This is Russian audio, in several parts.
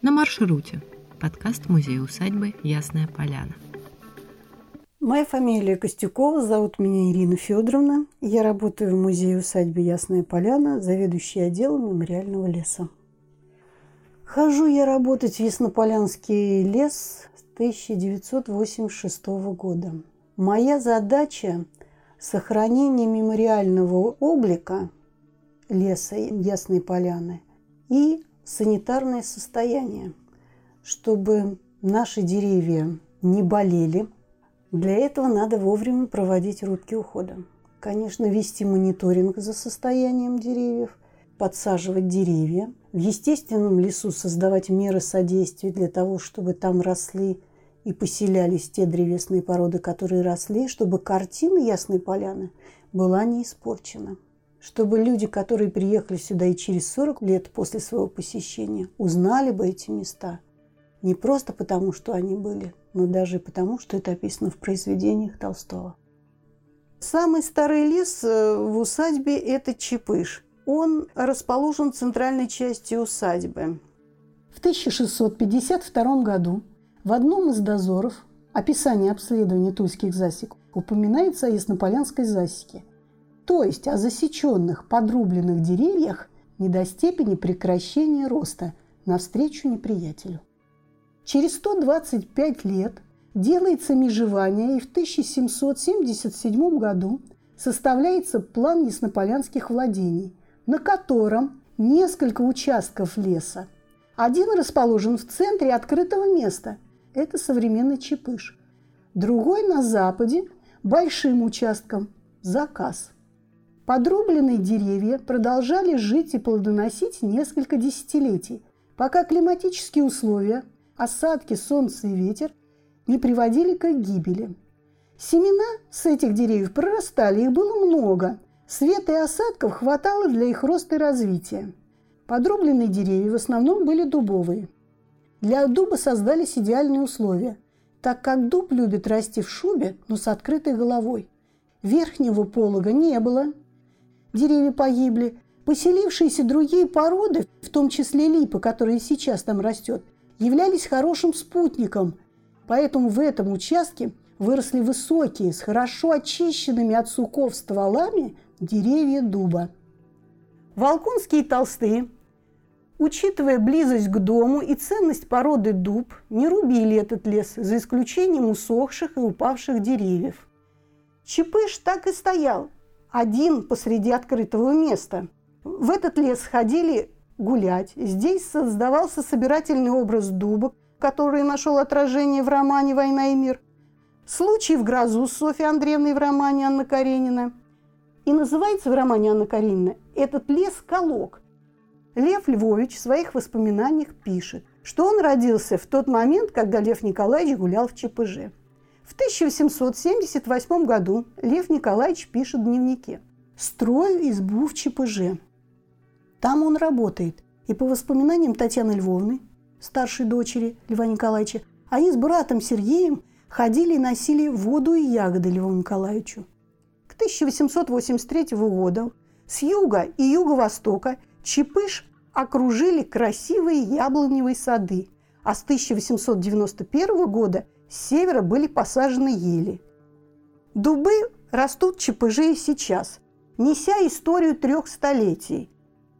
На маршруте. Подкаст музея-усадьбы «Ясная поляна». Моя фамилия Костюкова, зовут меня Ирина Федоровна. Я работаю в музее-усадьбе «Ясная поляна», заведующей отделом мемориального леса. Хожу я работать в Яснополянский лес с 1986 года. Моя задача – сохранение мемориального облика леса Ясной Поляны и санитарное состояние, чтобы наши деревья не болели. Для этого надо вовремя проводить рубки ухода. Конечно, вести мониторинг за состоянием деревьев, подсаживать деревья. В естественном лесу создавать меры содействия для того, чтобы там росли и поселялись те древесные породы, которые росли, чтобы картина Ясной Поляны была не испорчена чтобы люди, которые приехали сюда и через 40 лет после своего посещения, узнали бы эти места. Не просто потому, что они были, но даже потому, что это описано в произведениях Толстого. Самый старый лес э, в усадьбе – это Чепыш. Он расположен в центральной части усадьбы. В 1652 году в одном из дозоров описание обследования тульских засек упоминается о Яснополянской засеке – то есть о засеченных подрубленных деревьях не до степени прекращения роста навстречу неприятелю. Через 125 лет делается межевание, и в 1777 году составляется план яснополянских владений, на котором несколько участков леса. Один расположен в центре открытого места – это современный Чепыш. Другой на западе – большим участком – заказ – Подрубленные деревья продолжали жить и плодоносить несколько десятилетий, пока климатические условия, осадки, солнце и ветер не приводили к их гибели. Семена с этих деревьев прорастали, их было много. Света и осадков хватало для их роста и развития. Подрубленные деревья в основном были дубовые. Для дуба создались идеальные условия, так как дуб любит расти в шубе, но с открытой головой. Верхнего полога не было, деревья погибли. Поселившиеся другие породы, в том числе липа, которая сейчас там растет, являлись хорошим спутником. Поэтому в этом участке выросли высокие, с хорошо очищенными от суков стволами деревья дуба. Волкунские толстые, учитывая близость к дому и ценность породы дуб, не рубили этот лес, за исключением усохших и упавших деревьев. Чепыш так и стоял, один посреди открытого места. В этот лес ходили гулять. Здесь создавался собирательный образ дуба, который нашел отражение в романе «Война и мир». Случай в грозу с Софьей Андреевной в романе Анна Каренина. И называется в романе Анна Каренина этот лес «Колок». Лев Львович в своих воспоминаниях пишет, что он родился в тот момент, когда Лев Николаевич гулял в ЧПЖ. В 1878 году Лев Николаевич пишет в дневнике «Строю избу в ЧПЖ». Там он работает. И по воспоминаниям Татьяны Львовны, старшей дочери Льва Николаевича, они с братом Сергеем ходили и носили воду и ягоды Льву Николаевичу. К 1883 году с юга и юго-востока Чепыш окружили красивые яблоневые сады, а с 1891 года – с севера были посажены ели. Дубы растут чепыжи и сейчас, неся историю трех столетий.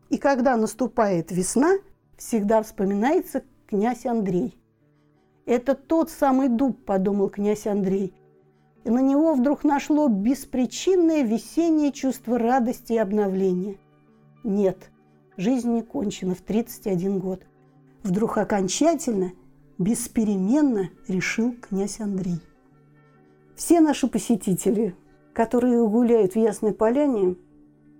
И когда наступает весна, всегда вспоминается князь Андрей. «Это тот самый дуб», – подумал князь Андрей. И на него вдруг нашло беспричинное весеннее чувство радости и обновления. Нет, жизнь не кончена в 31 год. Вдруг окончательно – беспеременно решил князь Андрей. Все наши посетители, которые гуляют в Ясной Поляне,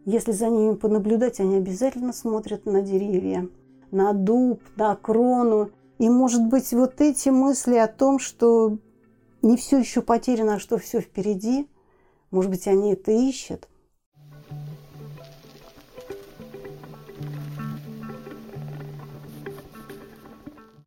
если за ними понаблюдать, они обязательно смотрят на деревья, на дуб, на крону. И, может быть, вот эти мысли о том, что не все еще потеряно, а что все впереди, может быть, они это ищут –